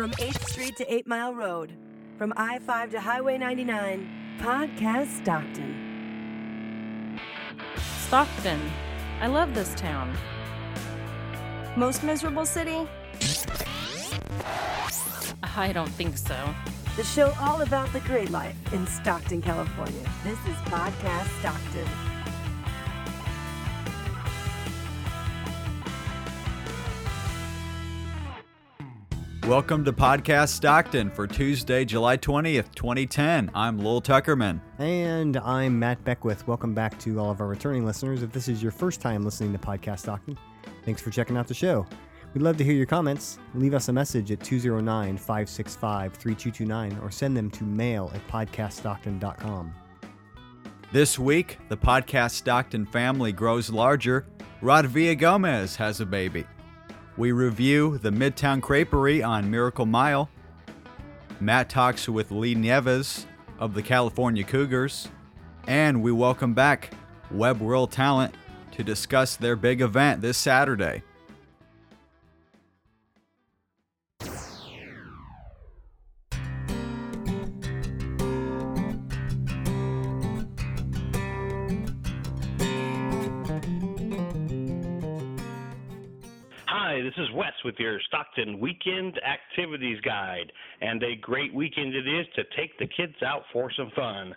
From 8th Street to 8 Mile Road, from I 5 to Highway 99, Podcast Stockton. Stockton. I love this town. Most miserable city? I don't think so. The show all about the great life in Stockton, California. This is Podcast Stockton. Welcome to Podcast Stockton for Tuesday, July 20th, 2010. I'm Lowell Tuckerman. And I'm Matt Beckwith. Welcome back to all of our returning listeners. If this is your first time listening to Podcast Stockton, thanks for checking out the show. We'd love to hear your comments. Leave us a message at 209 565 3229 or send them to mail at podcaststockton.com. This week, the Podcast Stockton family grows larger. Rod Gomez has a baby. We review the Midtown Creperie on Miracle Mile. Matt talks with Lee Nieves of the California Cougars. And we welcome back Web World Talent to discuss their big event this Saturday. Hi, this is Wes with your Stockton Weekend Activities Guide. And a great weekend it is to take the kids out for some fun.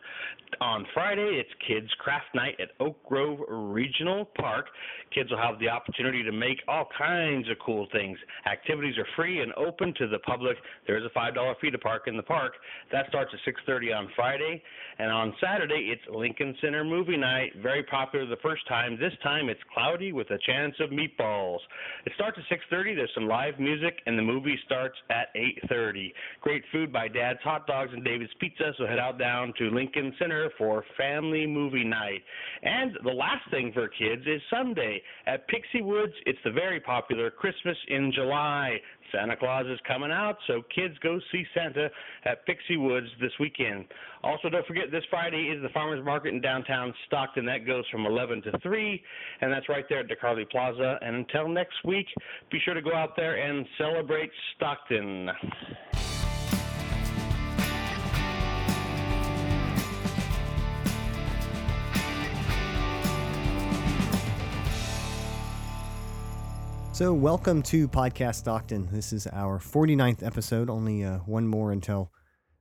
On Friday, it's Kids Craft Night at Oak Grove Regional Park. Kids will have the opportunity to make all kinds of cool things. Activities are free and open to the public. There is a $5 fee to park in the park. That starts at 6:30 on Friday, and on Saturday it's Lincoln Center Movie Night. Very popular the first time. This time it's cloudy with a chance of meatballs. It starts at 6:30. There's some live music, and the movie starts at 8:30. Great food by Dad's Hot Dogs and David's Pizza. So head out down to Lincoln Center for family movie night. And the last thing for kids is Sunday at Pixie Woods. It's the very popular Christmas in July. Santa Claus is coming out, so kids go see Santa at Pixie Woods this weekend. Also, don't forget this Friday is the Farmers Market in downtown Stockton. That goes from 11 to 3, and that's right there at DeCarli Plaza. And until next week, be sure to go out there and celebrate Stockton. So, welcome to Podcast Stockton. This is our 49th episode, only uh, one more until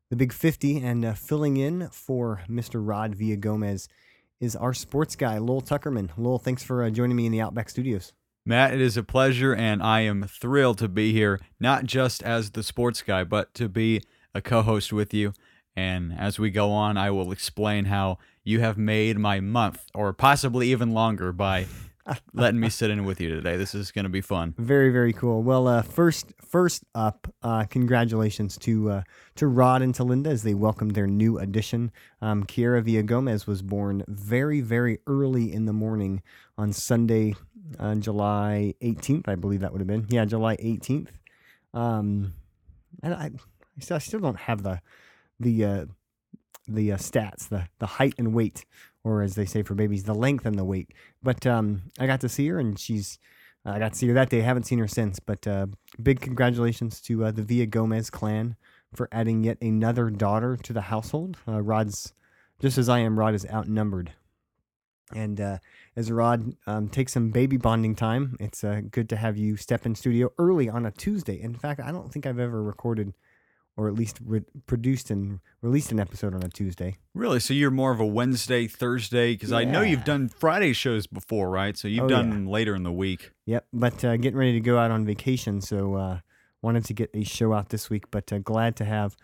the big 50. And uh, filling in for Mr. Rod Villagomez is our sports guy, Lowell Tuckerman. Lowell, thanks for uh, joining me in the Outback Studios. Matt, it is a pleasure, and I am thrilled to be here, not just as the sports guy, but to be a co host with you. And as we go on, I will explain how you have made my month, or possibly even longer, by letting me sit in with you today. This is going to be fun. Very, very cool. Well, uh, first, first up, uh, congratulations to uh, to Rod and to Linda as they welcomed their new addition. Um, Kiera Villagomez was born very, very early in the morning on Sunday, uh, July 18th. I believe that would have been. Yeah, July 18th. Um, and I, I still, I still don't have the the uh, the uh, stats, the the height and weight, or as they say for babies, the length and the weight. But um, I got to see her, and she's I got to see her that day. I haven't seen her since. But uh, big congratulations to uh, the Villagomez clan for adding yet another daughter to the household. Uh, Rod's just as I am. Rod is outnumbered. And uh, as Rod um, takes some baby bonding time, it's uh, good to have you step in studio early on a Tuesday. In fact, I don't think I've ever recorded or at least re- produced and released an episode on a Tuesday. Really? So you're more of a Wednesday, Thursday? Because I know you've done Friday shows before, right? So you've Oh, done yeah. them later in the week. Yep, but uh, getting ready to go out on vacation, so uh, wanted to get a show out this week. But uh, glad to have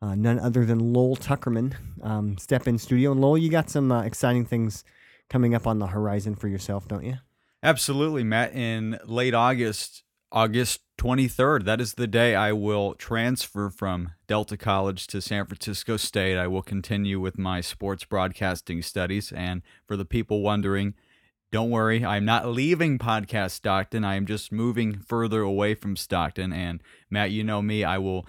uh, none other than Lowell Tuckerman um, step in studio. And Lowell, you got some uh, exciting things coming up on the horizon for yourself, don't you? Absolutely, Matt. In late August, August 23rd, that is the day I will transfer from Delta College to San Francisco State. I will continue with my sports broadcasting studies. And for the people wondering, don't worry, I'm not leaving Podcast Stockton. I am just moving further away from Stockton. And Matt, you know me, I will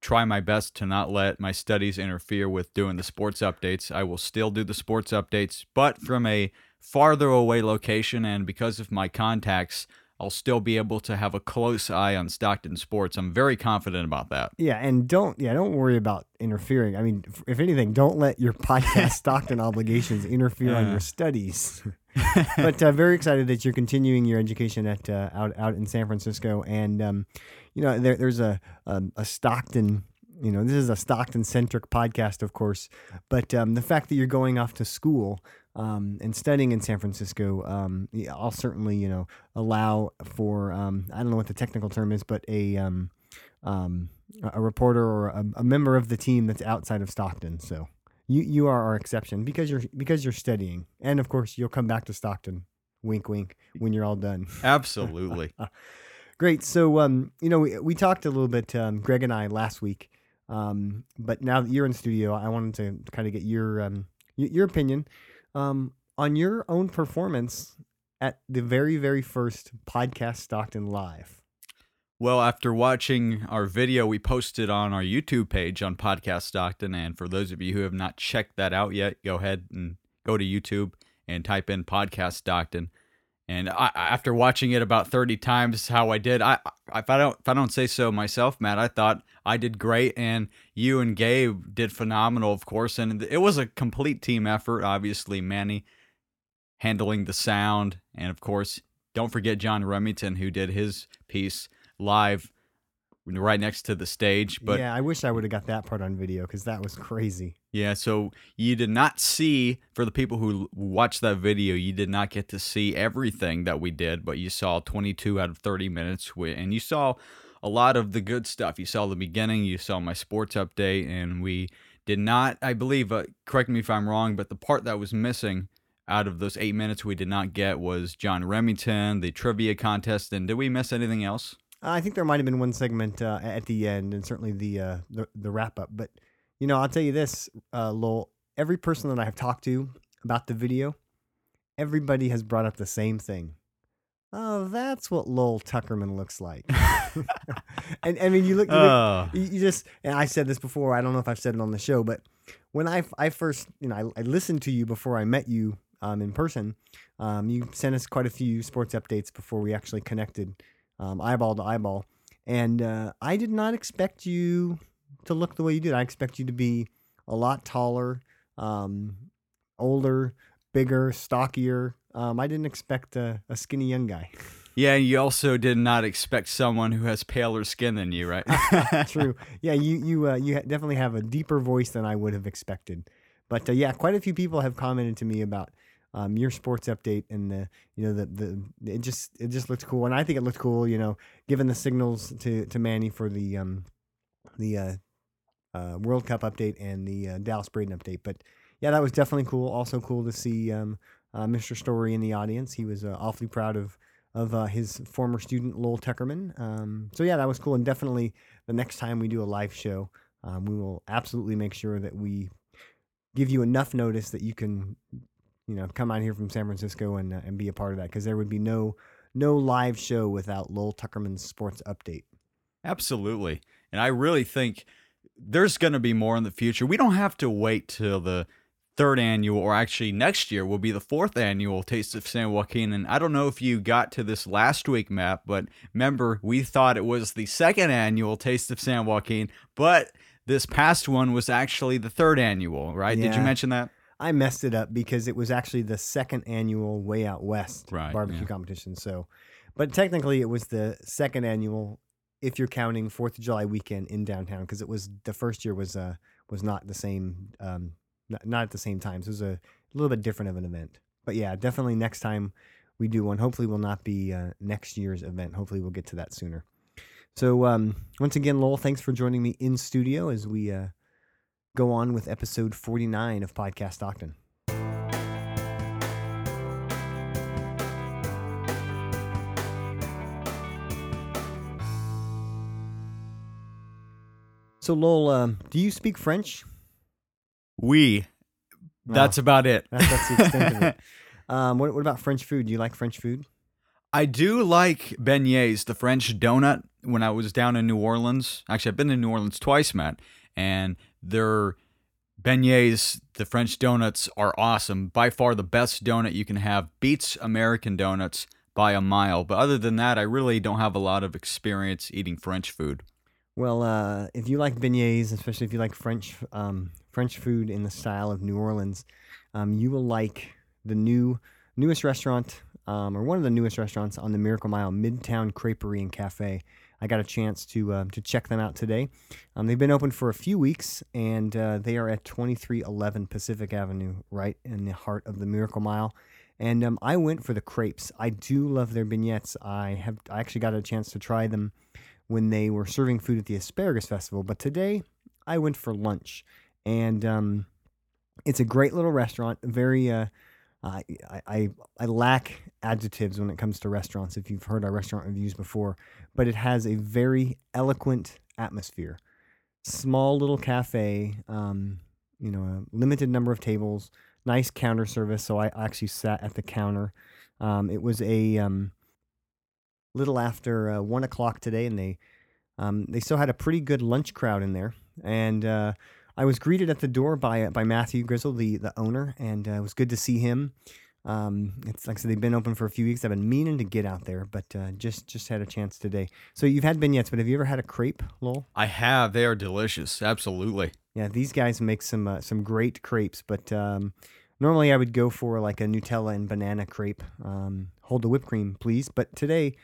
try my best to not let my studies interfere with doing the sports updates. I will still do the sports updates, but from a farther away location. And because of my contacts, I'll still be able to have a close eye on Stockton sports. I'm very confident about that. Yeah, and don't yeah, don't worry about interfering. I mean, if- anything, don't let your podcast Stockton obligations interfere on your studies. but uh, very excited that you're continuing your education at uh, out out in San Francisco, and um, you know there, there's a, a a Stockton. You know, this is a Stockton centric podcast, of course, but um, the fact that you're going off to school um, and studying in San Francisco, um, I'll certainly you know allow for um, I don't know what the technical term is, but a um, um, a a reporter or a, a member of the team that's outside of Stockton. So you you are our exception because you're because you're studying, and of course you'll come back to Stockton. Wink, wink. When you're all done. Absolutely. Great. So um, you know, we, we talked a little bit, um, Greg and I last week. Um, but now that you're in studio, I wanted to kind of get your um your opinion um on your own performance at the very very first podcast Stockton live. Well, after watching our video we posted on our YouTube page on Podcast Stockton, and for those of you who have not checked that out yet, go ahead and go to YouTube and type in Podcast Stockton. And I, after watching it about thirty times, how I did, I if I don't if I don't say so myself, Matt, I thought I did great, and you and Gabe did phenomenal, of course, and it was a complete team effort. Obviously, Manny handling the sound, and of course, don't forget John Remington who did his piece live right next to the stage. But yeah, I wish I would have got that part on video because that was crazy. yeah, so you did not see, for the people who watched that video, you did not get to see everything that we did, but you saw 22 out of 30 minutes, and you saw a lot of the good stuff. You saw the beginning, you saw my sports update, and we did not, I believe, uh, correct me if I'm wrong, but the part that was missing out of those eight minutes we did not get was John Remington, the trivia contest, and did we miss anything else? I think there might have been one segment uh, at the end, and certainly the uh, the, the wrap up. But you know, I'll tell you this, uh, Lowell. Every person that I have talked to about the video, everybody has brought up the same thing. Oh, that's what Lowell Tuckerman looks like. and I mean, you look, you, look, Oh. you just, and I said this before. I don't know if I've said it on the show, but when I, I first, you know, I, I listened to you before I met you um, in person. Um, you sent us quite a few sports updates before we actually connected um, eyeball to eyeball. And uh, I did not expect you to look the way you did. I expect you to be a lot taller, um, older, bigger, stockier. Um, I didn't expect a, a skinny young guy. Yeah, and you also did not expect someone who has paler skin than you, right? True. Yeah, you you uh, you definitely have a deeper voice than I would have expected. But uh, yeah, quite a few people have commented to me about um, your sports update and the you know the the it just it just looked cool, and I think it looked cool. You know, given the signals to to Manny for the um the uh, uh, World Cup update and the uh, Dallas Braden update. But yeah, that was definitely cool. Also cool to see um, uh, Mr. Story in the audience. He was uh, awfully proud of of uh, his former student Lowell Tuckerman. Um, so yeah, that was cool, and definitely the next time we do a live show, um, we will absolutely make sure that we give you enough notice that you can, you know, come out here from San Francisco and uh, and be a part of that because there would be no no live show without Lowell Tuckerman's sports update. Absolutely. And I really think there's going to be more in the future. We don't have to wait till the third annual, or actually next year will be the fourth annual Taste of San Joaquin. And I don't know if you got to this last week, Matt, but remember, we thought it was the second annual Taste of San Joaquin, but this past one was actually the third annual, right? Did you mention that? I messed it up because it was actually the second annual Way Out West Right, barbecue yeah. competition. So, but technically, it was the second annual if you're counting Fourth of July weekend in downtown because it was the first year was uh was not the same um not, at the same time. So it was a little bit different of an event. But yeah, definitely next time we do one. Hopefully, will not be uh, next year's event. Hopefully, we'll get to that sooner. So um, once again, Lowell, thanks for joining me in studio as we uh, go on with episode 49 of Podcast Stockton. So, Lowell, um, do you speak French? We. That's about it. That's, that's the extent of it. Um, what, what about French food? Do you like French food? I do like beignets, the French donut. When I was down in New Orleans, actually, I've been in New Orleans twice, Matt, and their beignets, the French donuts, are awesome. By far the best donut you can have. Beats American donuts by a mile. But other than that, I really don't have a lot of experience eating French food. Well, uh, if you like beignets, especially if you like French um, French food in the style of New Orleans, um, you will like the new newest restaurant um, or one of the newest restaurants on the Miracle Mile, Midtown Creperie and Cafe. I got a chance to uh, to check them out today. Um, they've been open for a few weeks, and uh, they are at 2311 Pacific Avenue, right in the heart of the Miracle Mile. And um, I went for the crepes. I do love their beignets. I have I actually got a chance to try them when they were serving food at the Asparagus Festival. But today I went for lunch, and um, it's a great little restaurant. Very, uh, I, I I lack adjectives when it comes to restaurants. If you've heard our restaurant reviews before, but it has a very eloquent atmosphere. Small little cafe, um, you know, a limited number of tables, nice counter service. So I actually sat at the counter. Um, it was a um, little after uh, one o'clock today, and they um, they still had a pretty good lunch crowd in there. And uh, I was greeted at the door by by Matthew Grizzle, the the owner, and uh, it was good to see him. Um, it's like I said, they've been open for a few weeks. I've been meaning to get out there, but uh, just just had a chance today. So you've had beignets, but have you ever had a crepe, Lowell? I have. They are delicious. Absolutely. Yeah, these guys make some uh, some great crepes, but um, normally I would go for like a Nutella and banana crepe. Um, hold the whipped cream, please. But today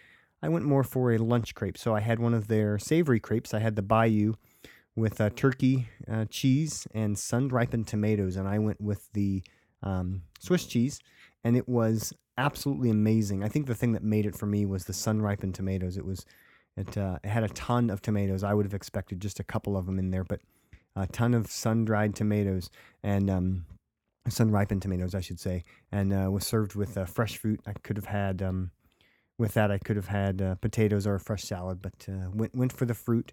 I went more for a lunch crepe. So I had one of their savory crepes. I had the Bayou with uh, turkey uh, cheese and sun ripened tomatoes, and I went with the um, Swiss cheese, and it was absolutely amazing. I think the thing that made it for me was the sun ripened tomatoes. It was it, uh, it had a ton of tomatoes. I would have expected just a couple of them in there, but a ton of sun dried tomatoes and um, sun ripened tomatoes, I should say, and uh, was served with uh, fresh fruit. I could have had um, with that, I could have had uh, potatoes or a fresh salad, but went went for the fruit.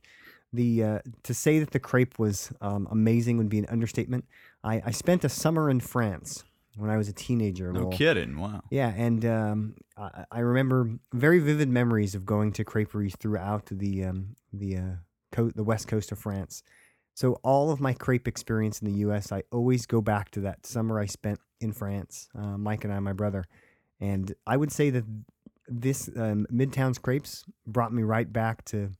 The uh, to say that the crepe was um, amazing would be an understatement. I, I spent a summer in France when I was a teenager. No Lowell. kidding. Wow. Yeah, and um, I, I remember very vivid memories of going to creperies throughout the um, the uh, co- the west coast of France. So all of my crepe experience in the U.S., I always go back to that summer I spent in France. Uh, Mike and I, my brother, and I would say that this um, Midtown's crepes brought me right back to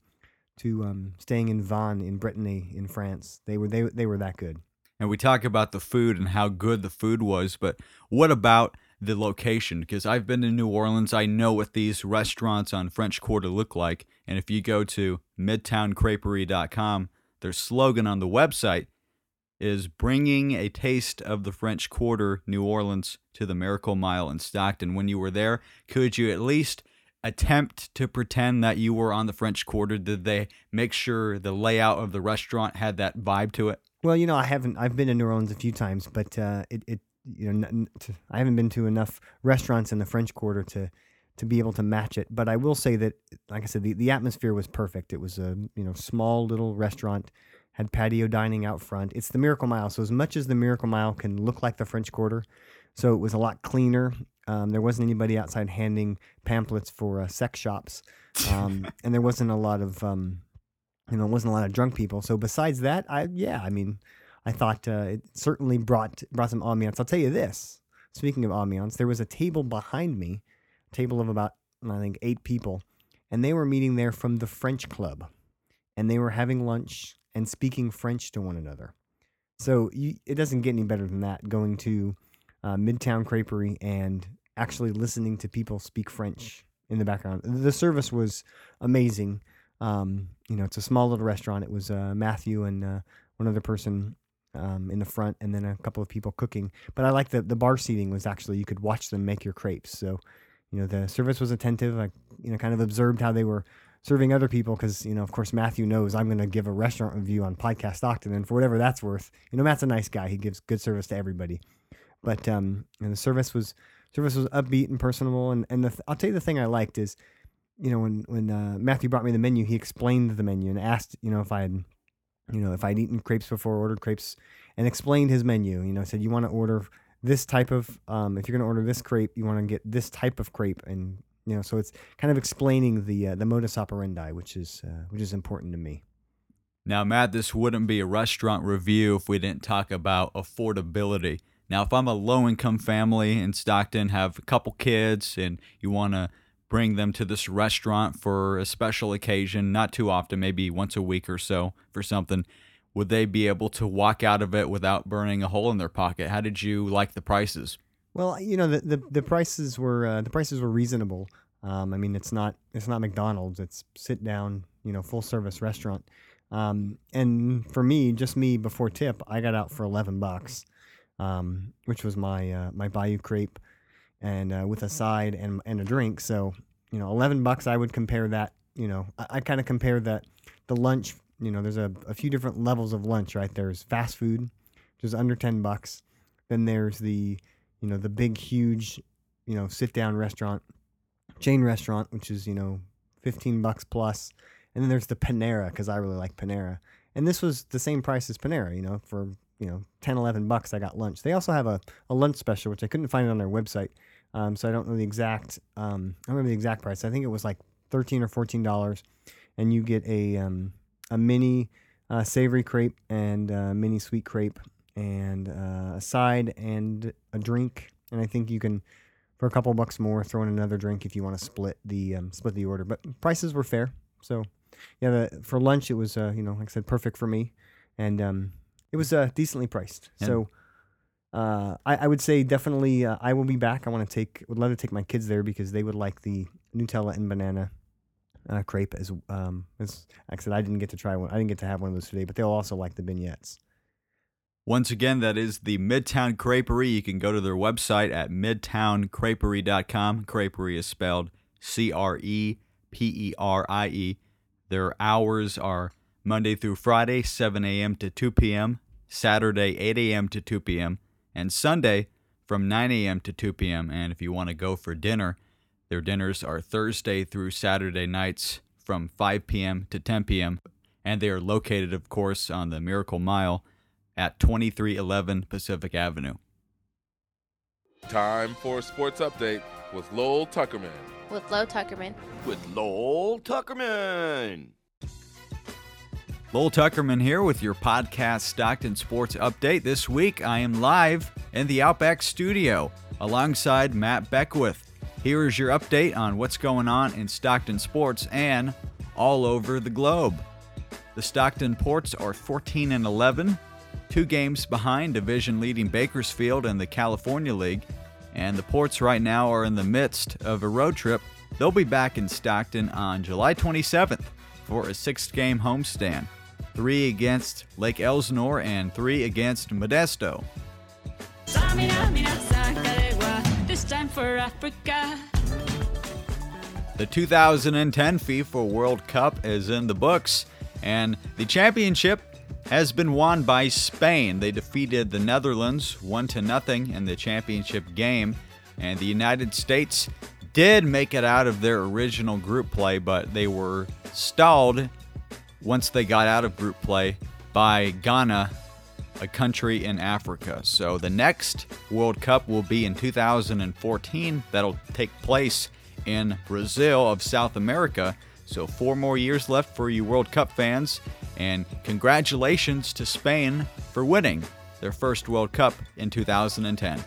to um, staying in Vannes in Brittany in France. They were they they were that good. And we talk about the food and how good the food was, but what about the location? Because I've been to New Orleans, I know what these restaurants on French Quarter look like. And if you go to midtowncreperie.com, their slogan on the website is bringing a taste of the French Quarter, New Orleans, to the Miracle Mile in Stockton. When you were there, could you at least attempt to pretend that you were on the French Quarter? Did they make sure the layout of the restaurant had that vibe to it? Well, you know, I haven't. I've been to New Orleans a few times, but uh, it, it, you know, I haven't been to enough restaurants in the French Quarter to to be able to match it. But I will say that, like I said, the, the atmosphere was perfect. It was a you know small little restaurant, had patio dining out front. It's the Miracle Mile, so as much as the Miracle Mile can look like the French Quarter, so it was a lot cleaner. Um, there wasn't anybody outside handing pamphlets for uh, sex shops, um, and there wasn't a lot of um, you know, wasn't a lot of drunk people. So besides that, I yeah, I mean, I thought uh, it certainly brought brought some ambiance. I'll tell you this. Speaking of ambiance, there was a table behind me, a table of about I think eight people, and they were meeting there from the French Club, and they were having lunch and speaking French to one another. So you, it doesn't get any better than that. Going to uh, Midtown Creperie and actually listening to people speak French in the background. The service was amazing. Um, you know, it's a small little restaurant. It was uh, Matthew and uh, one other person um, in the front, and then a couple of people cooking. But I like the the bar seating was actually you could watch them make your crepes. So, you know, the service was attentive. I you know kind of observed how they were serving other people because you know of course Matthew knows I'm going to give a restaurant review on podcast Stockton, and for whatever that's worth, you know Matt's a nice guy. He gives good service to everybody. But um, and the service was service was upbeat and personable, and and the th- I'll tell you the thing I liked is you know, when when uh, Matthew brought me the menu, he explained the menu and asked, you know, if I had, you know, if I'd eaten crepes before, ordered crepes, and explained his menu. You know, said you want to order this type of, um, if you're going to order this crepe, you want to get this type of crepe, and you know, so it's kind of explaining the uh, the modus operandi, which is uh, which is important to me. Now, Matt, this wouldn't be a restaurant review if we didn't talk about affordability. Now, if I'm a low income family in Stockton, have a couple kids, and you want to bring them to this restaurant for a special occasion, not too often, maybe once a week or so for something, would they be able to walk out of it without burning a hole in their pocket? How did you like the prices? Well, you know the the, the prices were uh, the prices were reasonable. Um, I mean, it's not it's not McDonald's. It's sit down, you know, full service restaurant. Um, and for me, just me before tip, I got out for eleven bucks, um, which was my uh, my Bayou crepe, and uh, with a side and and a drink. So you know, eleven bucks. I would compare that. You know, I, I kind of compare that the lunch. You know, there's a, a few different levels of lunch, right? There's fast food, which is under ten bucks. Then there's the you know the big huge you know sit down restaurant chain restaurant which is you know 15 bucks plus and then there's the panera because i really like panera and this was the same price as panera you know for you know 10 11 bucks i got lunch they also have a, a lunch special which i couldn't find on their website um, so i don't know the exact um, i don't remember the exact price i think it was like 13 or 14 dollars and you get a um, a mini uh, savory crepe and uh, mini sweet crepe and uh, a side and a drink. And I think you can, for a couple bucks more, throw in another drink if you want to split the um, split the order. But prices were fair, so yeah. The, for lunch, it was uh, you know like I said, perfect for me, and um, it was uh, decently priced. Yeah. So. Uh, I, I would say definitely uh, I will be back. I want to take would love to take my kids there because they would like the Nutella and banana uh, crepe as um as like I said I didn't get to try one I didn't get to have one of those today but they'll also like the beignets. Once again, that is the Midtown Creperie. You can go to their website at midtowncreperie.com. Creperie is spelled C R E P E R I E. Their hours are Monday through Friday, 7 a.m. to 2 p.m., Saturday, 8 a.m. to 2 p.m., and Sunday from 9 a.m. to 2 p.m. And if you want to go for dinner, their dinners are Thursday through Saturday nights from 5 p.m. to 10 p.m. And they are located, of course, on the Miracle Mile at 2311 Pacific Avenue. Time for a sports update with Lowell Tuckerman. with Lowell Tuckerman. with Lowell Tuckerman. Lowell Tuckerman here with your podcast Stockton Sports Update. This week I am live in the Outback Studio alongside Matt Beckwith. Here is your update on what's going on in Stockton sports and all over the globe. The Stockton Ports are 14 and 11, two games behind division leading Bakersfield in the California League, and the Ports right now are in the midst of a road trip. They'll be back in Stockton on July 27th for a six game homestand three against Lake Elsinore and three against Modesto. The 2010 FIFA World Cup is in the books, and the championship has been won by Spain. They defeated the Netherlands 1 to nothing in the championship game, and the United States did make it out of their original group play, but they were stalled once they got out of group play by Ghana, a country in Africa. So the next World Cup will be in 2014. That'll take place in Brazil of South America. So four more years left for you World Cup fans. And congratulations to Spain for winning their first World Cup in 2010.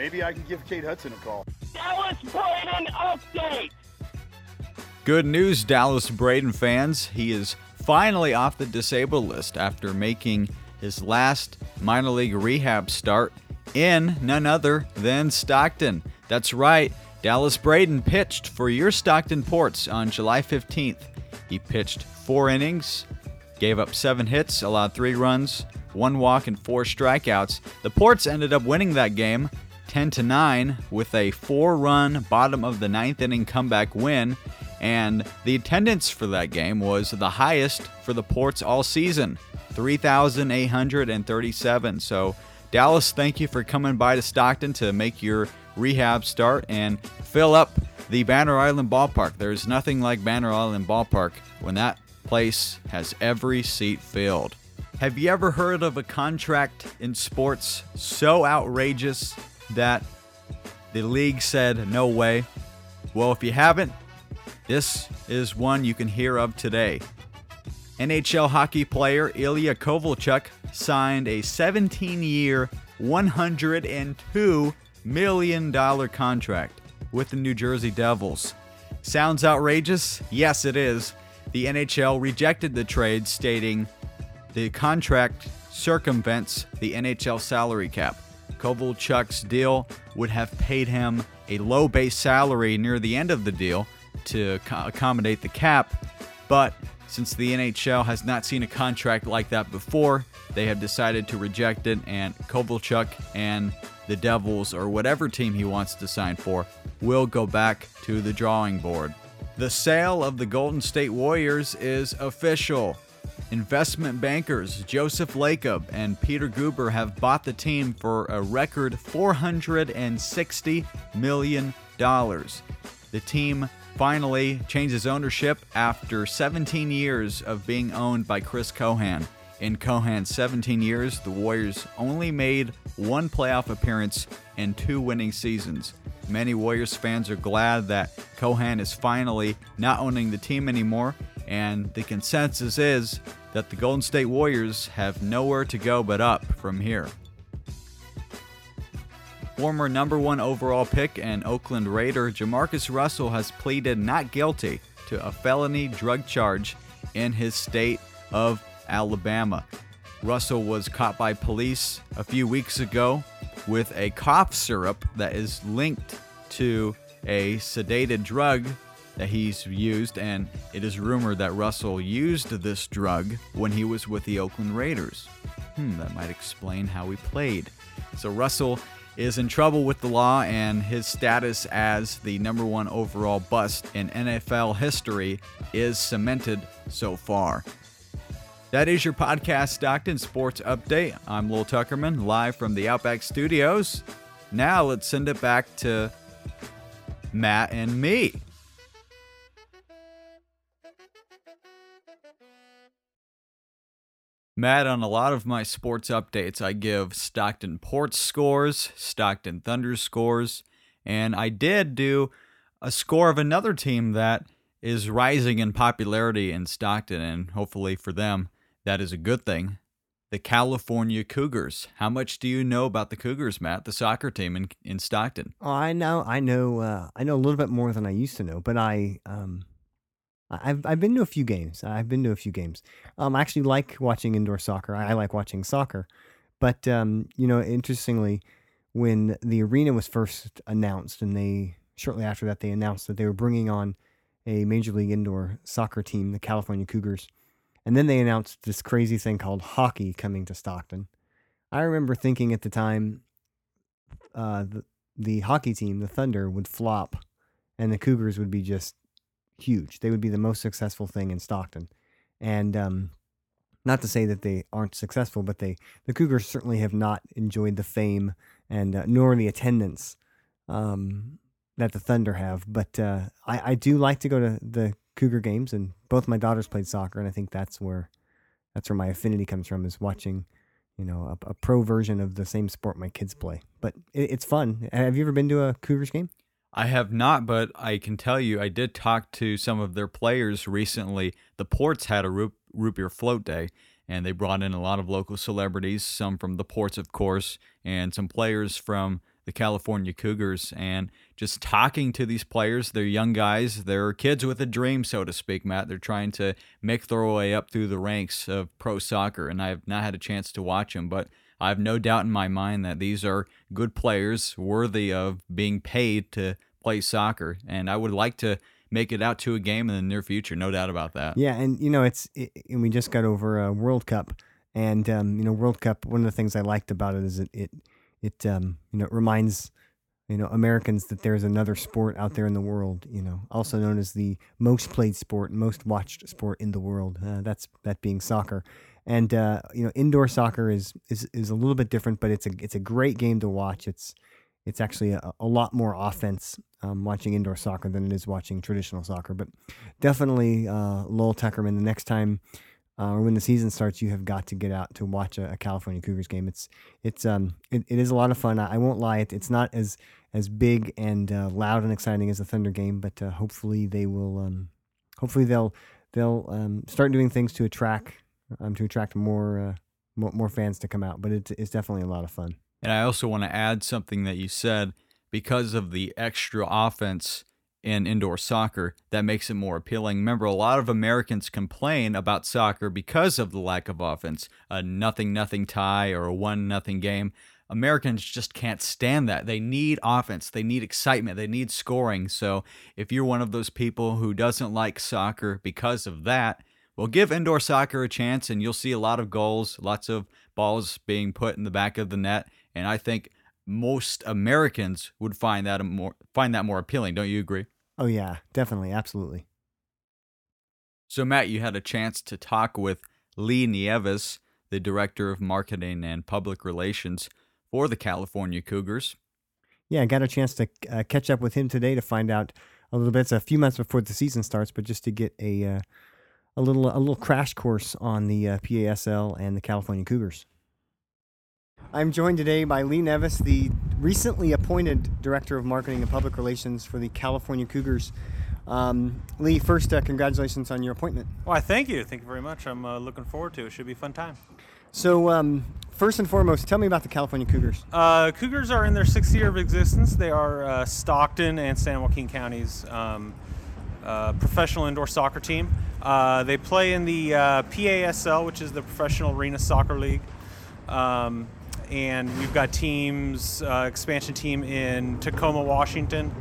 Maybe I can give Kate Hudson a call. Dallas Braden update. Good news, Dallas Braden fans. He is finally off the disabled list after making his last minor league rehab start in none other than Stockton. That's right, Dallas Braden pitched for your Stockton Ports on July 15th. He pitched four innings, gave up seven hits, allowed three runs, one walk, and four strikeouts. The Ports ended up winning that game 10 to 9 with a four run bottom of the ninth inning comeback win. And the attendance for that game was the highest for the Ports all season 3,837. So, Dallas, thank you for coming by to Stockton to make your rehab start and fill up the Banner Island ballpark. There's nothing like Banner Island ballpark when that place has every seat filled. Have you ever heard of a contract in sports so outrageous that the league said no way? Well, if you haven't, this is one you can hear of today. NHL hockey player Ilya Kovalchuk signed a 17 year, $102 million contract with the New Jersey Devils. Sounds outrageous? Yes, it is. The NHL rejected the trade, stating the contract circumvents the NHL salary cap. Kovalchuk's deal would have paid him a low base salary near the end of the deal to accommodate the cap, but since the NHL has not seen a contract like that before, they have decided to reject it, and Kovalchuk and the Devils, or whatever team he wants to sign for, will go back to the drawing board. The sale of the Golden State Warriors is official. Investment bankers Joseph Lacob and Peter Guber have bought the team for a record $460 million. The team finally changes ownership after 17 years of being owned by Chris Cohan. In Cohan's 17 years, the Warriors only made one playoff appearance and two winning seasons. Many Warriors fans are glad that Cohan is finally not owning the team anymore, and the consensus is that the Golden State Warriors have nowhere to go but up from here. Former number one overall pick and Oakland Raider JaMarcus Russell has pleaded not guilty to a felony drug charge in his state of Alabama. Russell was caught by police a few weeks ago with a cough syrup that is linked to a sedated drug that he's used, and it is rumored that Russell used this drug when he was with the Oakland Raiders. Hmm, that might explain how he played. So Russell is in trouble with the law, and his status as the number one overall bust in NFL history is cemented so far. That is your podcast, Stockton Sports Update. I'm Lowell Tuckerman, live from the Outback Studios. Now let's send it back to Matt and me. Matt, on a lot of my sports updates, I give Stockton Ports scores, Stockton Thunder scores, and I did do a score of another team that is rising in popularity in Stockton, and hopefully for them, that is a good thing. The California Cougars. How much do you know about the Cougars, Matt, the soccer team in, in Stockton? Oh, I know, I know, uh, I know a little bit more than I used to know, but I, um, I've I've been to a few games. I've been to a few games. Um, I actually like watching indoor soccer. I, like watching soccer, but um, you know, interestingly, when the arena was first announced, and they shortly after that they announced that they were bringing on a major league indoor soccer team, the California Cougars, and then they announced this crazy thing called hockey coming to Stockton. I remember thinking at the time, uh, the the hockey team, the Thunder, would flop, and the Cougars would be just huge. They would be the most successful thing in Stockton. And um, not to say that they aren't successful, but they the Cougars certainly have not enjoyed the fame and uh, nor the attendance um, that the Thunder have. But uh, I, I do like to go to the Cougar games, and both my daughters played soccer, and I think that's where that's where my affinity comes from is watching, you know, a, a pro version of the same sport my kids play. But it, it's fun. Have you ever been to a Cougars game? I have not, but I can tell you, I did talk to some of their players recently. The Ports had a root, root beer float day, and they brought in a lot of local celebrities, some from the Ports, of course, and some players from the California Cougars. And just talking to these players, they're young guys, they're kids with a dream, so to speak, Matt. They're trying to make their way up through the ranks of pro soccer, and I have not had a chance to watch them, but I have no doubt in my mind that these are good players worthy of being paid to play soccer. And I would like to make it out to a game in the near future, no doubt about that. Yeah, and you know, it's it, and we just got over a World Cup, and um, you know, World Cup. One of the things I liked about it is it it it um, you know it reminds you know Americans that there's another sport out there in the world. You know, also known as the most played sport, most watched sport in the world. Uh, that's that being soccer. And uh, you know, indoor soccer is, is is a little bit different, but it's a it's a great game to watch. It's it's actually a, a lot more offense um, watching indoor soccer than it is watching traditional soccer. But definitely, uh, Lowell Tuckerman, the next time uh, or when the season starts, you have got to get out to watch a, a California Cougars game. It's it's um it, it is a lot of fun. I, I won't lie, it, it's not as as big and uh, loud and exciting as a Thunder game, but uh, hopefully they will um hopefully they'll they'll um, start doing things to attract um, to attract more, uh, more more fans to come out. But it's it's definitely a lot of fun. And I also want to add something that you said because of the extra offense in indoor soccer that makes it more appealing. Remember, a lot of Americans complain about soccer because of the lack of offense, a nothing nothing tie or a one nothing game. Americans just can't stand that. They need offense. They need excitement. They need scoring. So if you're one of those people who doesn't like soccer because of that, well, give indoor soccer a chance and you'll see a lot of goals, lots of balls being put in the back of the net. And I think most Americans would find that more find that more appealing. Don't you agree? Oh yeah, definitely, absolutely. So Matt, you had a chance to talk with Lee Nieves, the director of marketing and public relations for the California Cougars. Yeah, I got a chance to uh, catch up with him today to find out a little bit. It's a few months before the season starts, but just to get a uh, a little a little crash course on the uh, PASL and the California Cougars. I'm joined today by Lee Nieves, the recently appointed Director of Marketing and Public Relations for the California Cougars. Um, Lee, first, uh, congratulations on your appointment. Why, thank you. Thank you very much. I'm uh, looking forward to it. Should be a fun time. So, um, first and foremost, tell me about the California Cougars. Uh, Cougars are in their sixth year of existence. They are uh, Stockton and San Joaquin counties. Um, uh, professional indoor soccer team. Uh, they play in the uh, PASL, which is the Professional Arena Soccer League. Um, and we've got teams, uh, expansion team in Tacoma, Washington,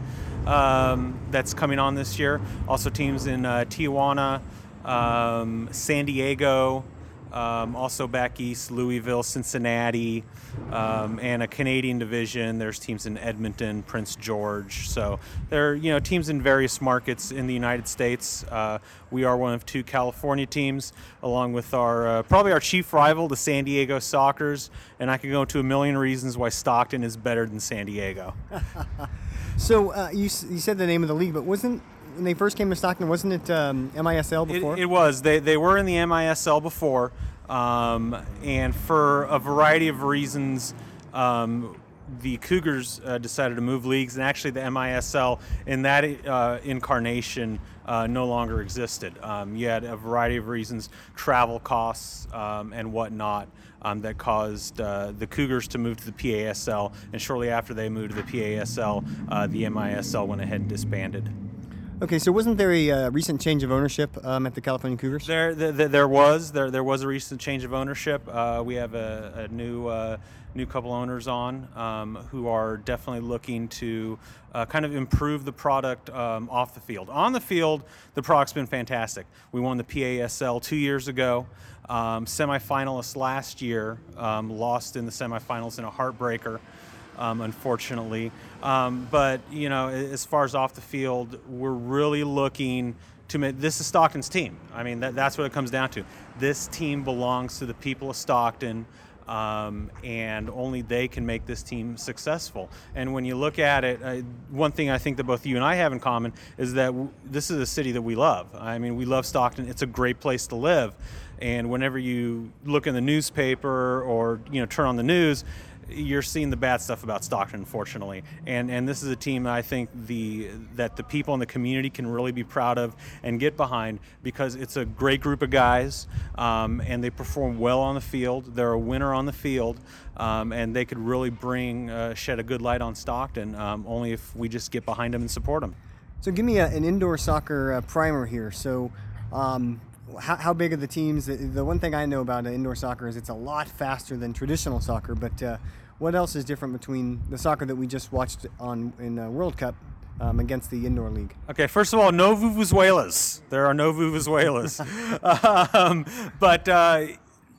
um, that's coming on this year. Also, teams in uh, Tijuana, um, San Diego, um, also back east, Louisville, Cincinnati, um, and a Canadian division. There's teams in Edmonton, Prince George. So there are you know teams in various markets in the United States. Uh, we are one of two California teams, along with our uh, probably our chief rival, the San Diego Sockers. And I could go into a million reasons why Stockton is better than San Diego. so uh, you you said the name of the league, but wasn't when they first came to Stockton, wasn't it um, MISL before? It, it, was. They, they were in the MISL before, um, and for a variety of reasons, um, the Cougars uh, decided to move leagues, and actually the MISL in that uh, incarnation uh, no longer existed. Um, you had a variety of reasons, travel costs um, and whatnot. Um, that caused uh, the Cougars to move to the PASL, and shortly after they moved to the PASL, uh, the MISL went ahead and disbanded. Okay, so wasn't there a uh, recent change of ownership um, at the California Cougars? There, there, there, was. There, there was a recent change of ownership. Uh, we have a, a new, uh, new couple owners on um, who are definitely looking to uh, kind of improve the product um, off the field. On the field, the product's been fantastic. We won the PASL two years ago. Um, semifinalists last year um, lost in the semifinals in a heartbreaker um, unfortunately. Um, but you know, as far as off the field, we're really looking to make this is Stockton's team. I mean, that, that's what it comes down to. This team belongs to the people of Stockton. Um, and only they can make this team successful. And when you look at it, uh, one thing I think that both you and I have in common is that w- this is a city that we love. I mean, we love Stockton. It's a great place to live. And whenever you look in the newspaper or you know turn on the news, you're seeing the bad stuff about Stockton, unfortunately. And and this is a team that I think the that the people in the community can really be proud of and get behind because it's a great group of guys, um, and they perform well on the field. They're a winner on the field, um, and they could really bring uh, shed a good light on Stockton. Um, only if we just get behind them and support them. So give me a, an indoor soccer uh, primer here. So. Um, how, how, big are the teams? The, the, one thing I know about indoor soccer is it's a lot faster than traditional soccer. But uh, what else is different between the soccer that we just watched on in the World Cup um, against the indoor league? Okay, first of all, no vuvuzelas. There are no vuvuzelas. um, but uh,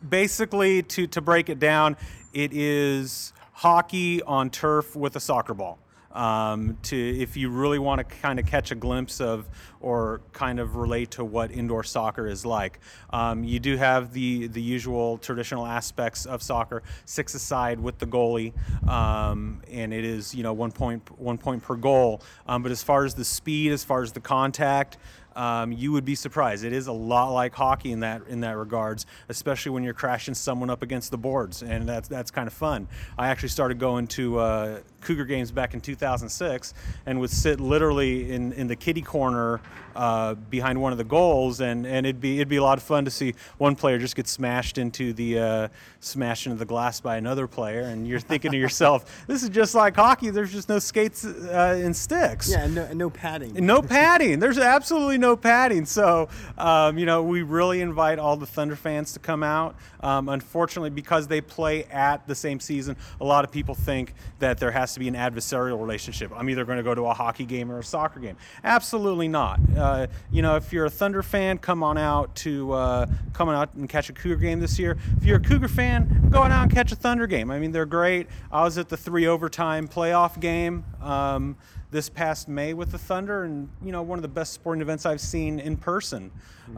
basically, to, to break it down, it is hockey on turf with a soccer ball um, to if you really want to kind of catch a glimpse of or kind of relate to what indoor soccer is like. Um, you do have the the usual traditional aspects of soccer, six aside with the goalie, um, and it is you know one point one point per goal. Um, but as far as the speed, as far as the contact, um, you would be surprised. It is a lot like hockey in that in that regards, especially when you're crashing someone up against the boards, and that's that's kind of fun. I actually started going to uh, Cougar games back in 2006, and would sit literally in, in the kitty corner uh, behind one of the goals, and, and it'd be it'd be a lot of fun to see one player just get smashed into the uh, smashed into the glass by another player, and you're thinking to yourself, this is just like hockey. There's just no skates uh, and sticks. Yeah, and no, and no padding. No padding. There's absolutely no padding. So, um, you know, we really invite all the Thunder fans to come out. Um, unfortunately, because they play at the same season, a lot of people think that there has to be an adversarial relationship. I'm either going to go to a hockey game or a soccer game. Absolutely not. Uh, you know, if you're a Thunder fan, come on out to uh, come on out and catch a Cougar game this year. If you're a Cougar fan, go on out and catch a Thunder game. I mean, they're great. I was at the three overtime playoff game. Um, this past May with the Thunder, and you know one of the best sporting events I've seen in person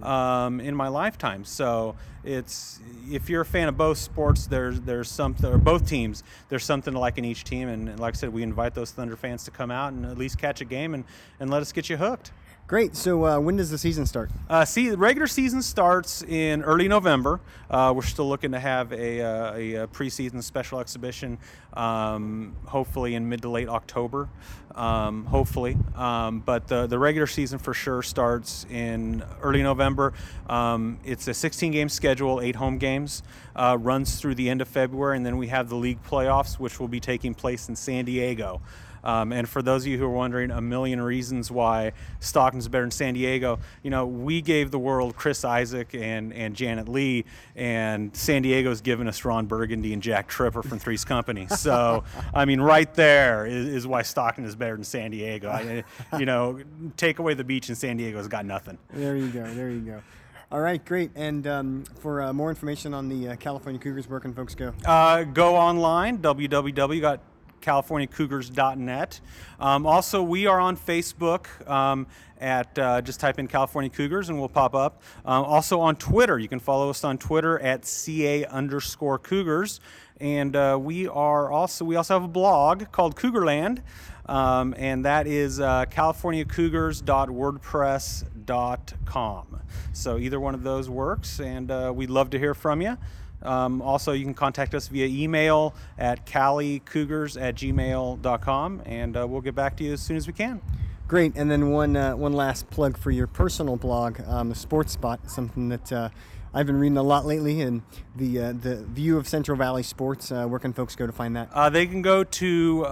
um, in my lifetime. So it's if you're a fan of both sports, there's there's something or both teams. There's something to like in each team, and, and like I said, we invite those Thunder fans to come out and at least catch a game and and let us get you hooked. Great. So uh, when does the season start? Uh, see, the regular season starts in early November. Uh, we're still looking to have a, uh, a, a preseason special exhibition, um, hopefully in mid to late October. Um, hopefully, um, but the the regular season for sure starts in early November. Um, it's a 16 game schedule, eight home games, uh, runs through the end of February, and then we have the league playoffs, which will be taking place in San Diego. Um, and for those of you who are wondering a million reasons why Stockton's better than San Diego, you know, we gave the world Chris Isaak and, and Janet Leigh, and San Diego's given us Ron Burgundy and Jack Tripper from Three's Company. So, I mean, right there is, is why Stockton is better than San Diego. I, you know, take away the beach and San Diego's got nothing. There you go. There you go. All right, great. And um, for uh, more information on the uh, California Cougars, where can folks go? Uh, go online, www californiacougars.net. Um, also, we are on Facebook um, at uh, just type in California Cougars and we'll pop up. Um, also on Twitter, you can follow us on Twitter at ca underscore Cougars. And uh, we are also we also have a blog called Cougarland, um, and that is uh, CaliforniaCougars.wordpress.com. So either one of those works, and uh, we'd love to hear from you. Um, also, you can contact us via email at calicougars at gmail.com, and uh, we'll get back to you as soon as we can. Great. And then one uh, one last plug for your personal blog, um, the Sports Spot, something that uh, I've been reading a lot lately, and the uh, the view of Central Valley sports. Uh, where can folks go to find that? Uh, they can go to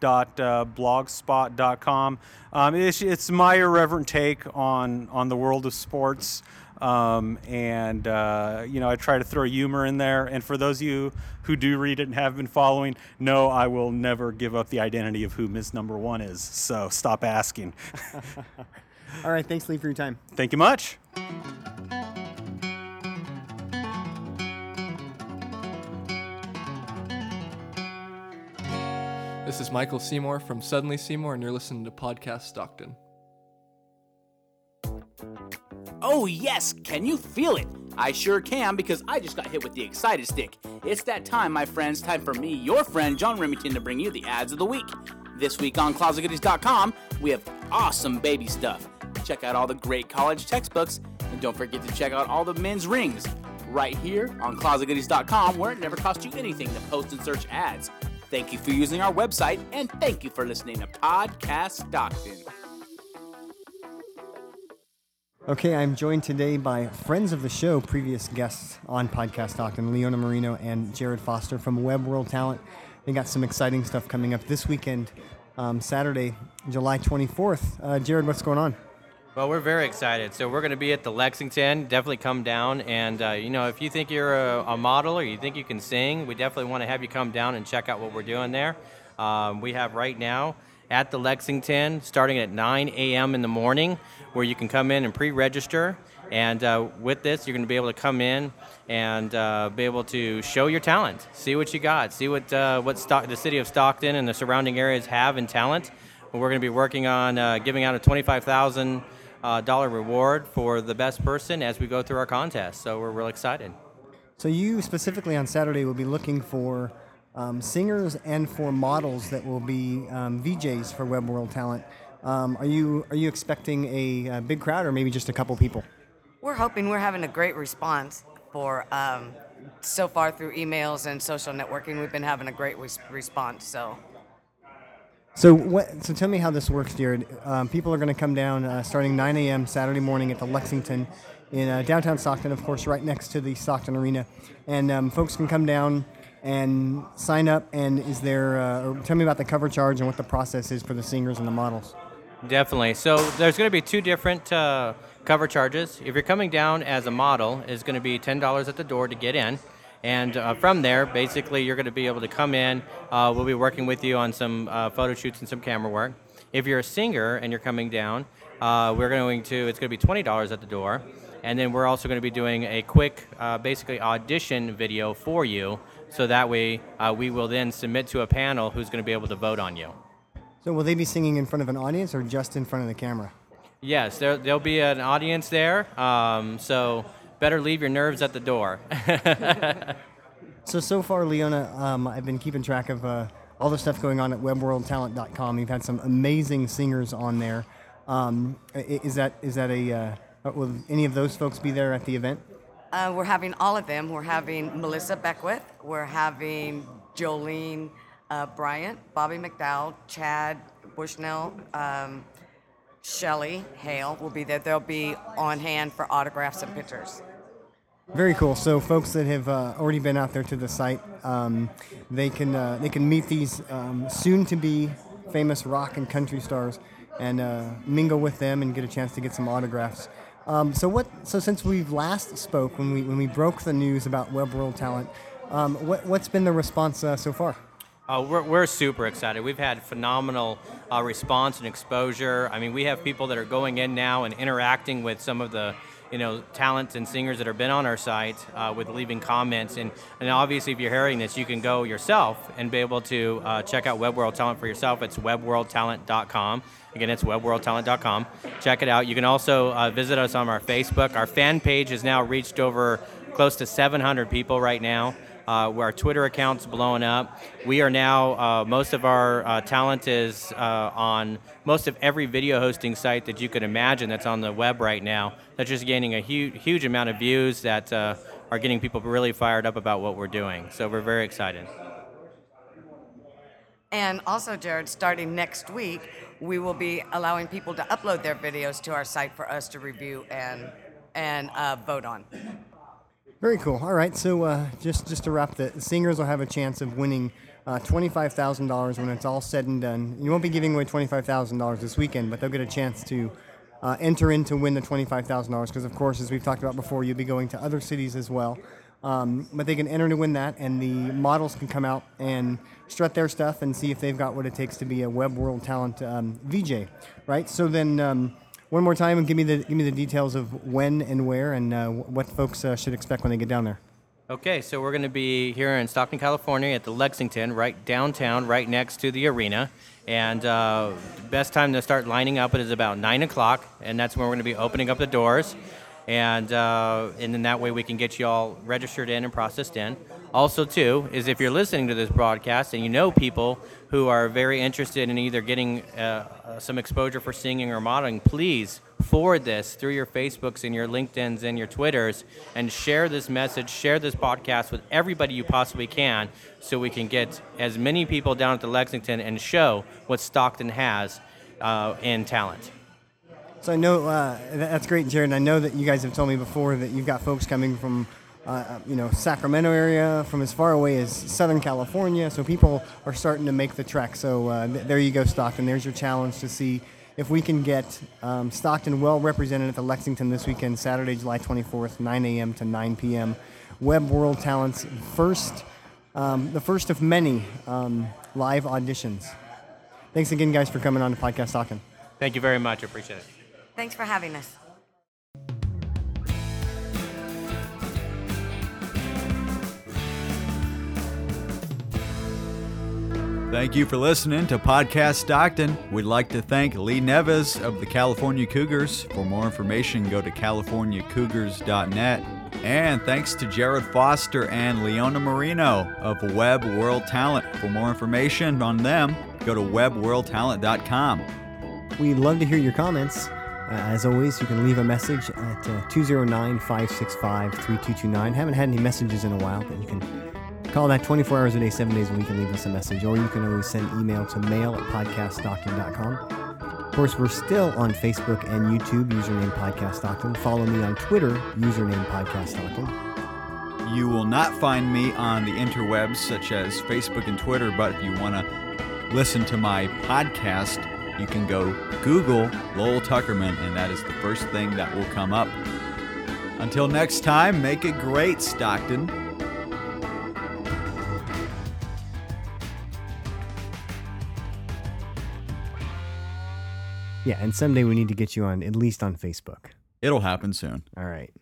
www.valleysportsspot blogspot.com. Um, it's, it's my irreverent take on on the world of sports. Um, and uh, you know, I try to throw humor in there. And for those of you who do read it and have been following, no, I will never give up the identity of who Miss Number One is. So stop asking. All right, thanks, Lee, for your time. Thank you much. This is Michael Seymour from Suddenly Seymour, and you're listening to Podcast Stockton. Oh, yes, can you feel it? I sure can because I just got hit with the excited stick. It's that time, my friends. Time for me, your friend John Remington, to bring you the ads of the week. This week on ClosetGoodies.com, we have awesome baby stuff. Check out all the great college textbooks, and don't forget to check out all the men's rings right here on ClosetGoodies.com, where it never costs you anything to post and search ads. Thank you for using our website, and thank you for listening to Podcast Stockton. Okay, I'm joined today by friends of the show, previous guests on Podcast Stockton, Leona Marino and Jared Foster from Web World Talent. They got some exciting stuff coming up this weekend, um, Saturday, July 24th. Uh, Jared, what's going on? Well, we're very excited. So we're going to be at the Lexington. Definitely come down, and uh, you know, if you think you're a, a, model or you think you can sing, we definitely want to have you come down and check out what we're doing there. Um, we have right now at the Lexington, starting at 9 a.m. in the morning, where you can come in and pre-register. And uh, with this, you're going to be able to come in and uh, be able to show your talent, see what you got, see what uh, what the city of Stockton and the surrounding areas have in talent. We're going to be working on uh, giving out a 25,000 uh, dollar reward for the best person as we go through our contest. So we're real excited. So you specifically on Saturday will be looking for um, singers and for models that will be um, VJs for Web World Talent. Um, are you are you expecting a, a, big crowd or maybe just a couple people? We're hoping we're having a great response for um, so far through emails and social networking. We've been having a great res- response. So. So what? So tell me how this works, Jared. Um, people are going to come down uh, starting 9 a.m. Saturday morning at the Lexington in uh, downtown Stockton, of course, right next to the Stockton Arena, and um, folks can come down and sign up. And is there? Uh, tell me about the cover charge and what the process is for the singers and the models. Definitely. So there's going to be two different uh, cover charges. If you're coming down as a model, it's going to be ten dollars at the door to get in. And uh, from there, basically, you're going to be able to come in. Uh, we'll be working with you on some uh, photo shoots and some camera work. If you're a singer and you're coming down, uh, we're going to. It's going to be twenty dollars at the door, and then we're also going to be doing a quick, uh, basically audition video for you. So that way, uh, we will then submit to a panel who's going to be able to vote on you. So will they be singing in front of an audience or just in front of the camera? Yes, there, there'll be an audience there. Um, so better leave your nerves at the door. so so far, Leona, um, I've been keeping track of uh, all the stuff going on at WebWorldTalent.com. You've had some amazing singers on there. Um, is that is that a uh, will any of those folks be there at the event? Uh, we're having all of them. We're having Melissa Beckwith. We're having Jolene uh, Bryant, Bobby McDowell, Chad Bushnell, um, Shelly Hale will be there. They'll be on hand for autographs and pictures. Very cool. So, folks that have uh, already been out there to the site, um, they can uh, they can meet these um, soon-to-be famous rock and country stars and uh, mingle with them and get a chance to get some autographs. Um, so, what? So, since we last spoke when we when we broke the news about Web World Talent, um, what, what's been the response uh, so far? Uh, we're, we're super excited. We've had phenomenal uh, response and exposure. I mean, we have people that are going in now and interacting with some of the you know talents and singers that have been on our site uh, with leaving comments. And and obviously if you're hearing this you can go yourself and be able to uh, check out web world talent for yourself. It's webworldtalent.com again it's webworldtalent.com check it out. You can also uh, visit us on our facebook. Our fan page has now reached over close to 700 people right now uh, where our Twitter account's blowing up. We are now, uh, most of our uh, talent is uh, on most of every video hosting site that you could imagine that's on the web right now. That's just gaining a huge, huge amount of views that uh, are getting people really fired up about what we're doing. So we're very excited. And also, Jared, starting next week, we will be allowing people to upload their videos to our site for us to review and and uh, vote on. Very cool. All right, so uh, just just to wrap, the singers will have a chance of winning uh, twenty-five thousand dollars when it's all said and done. You won't be giving away twenty-five thousand dollars this weekend, but they'll get a chance to uh, enter in to win the twenty-five thousand dollars. Because of course, as we've talked about before, you'll be going to other cities as well. Um, but they can enter to win that, and the models can come out and strut their stuff and see if they've got what it takes to be a Web World Talent um, VJ, right? So then. Um, one more time and give me the give me the details of when and where and uh, what folks uh, should expect when they get down there. Okay, so we're going to be here in Stockton, California, at the Lexington, right downtown, right next to the arena. And uh, best time to start lining up is about nine o'clock, and that's when we're going to be opening up the doors. And uh, and then that way we can get you all registered in and processed in. Also, too, is if you're listening to this broadcast and you know people who are very interested in either getting uh, uh, some exposure for singing or modeling, please forward this through your Facebooks and your LinkedIn's and your Twitters and share this message, share this podcast with everybody you possibly can so we can get as many people down at the Lexington and show what Stockton has uh, in talent. So I know uh, that's great, Jared. And I know that you guys have told me before that you've got folks coming from uh, you know, Sacramento area, from as far away as Southern California. So people are starting to make the trek. So uh, th- there you go, Stockton. There's your challenge to see if we can get um, Stockton well represented at the Lexington this weekend, Saturday, July 24th, 9 a.m. to 9 p.m. Web World Talent's first, um, the first of many um, live auditions. Thanks again, guys, for coming on to Podcast Stockton. Thank you very much. I appreciate it. Thanks for having us. Thank you for listening to Podcast Stockton. We'd like to thank Lee Nieves of the California Cougars. For more information, go to californiacougars.net. And thanks to Jared Foster and Leona Marino of Web World Talent. For more information on them, go to webworldtalent.com. We'd love to hear your comments. Uh, as always, you can leave a message at uh, 209 565 3229. Haven't had any messages in a while, but you can call that 24 hours a day, 7 days a week, and leave us a message. Or you can always send email to mail at podcaststockton.com. Of course, we're still on Facebook and YouTube, username Podcast Stockton. Follow me on Twitter, username Podcast Stockton. You will not find me on the interwebs such as Facebook and Twitter, but if you want to listen to my podcast, you can go Google Lowell Tuckerman, and that is the first thing that will come up. Until next time, make it great, Stockton. Yeah, and someday we need to get you on at least on Facebook. It'll happen soon. All right.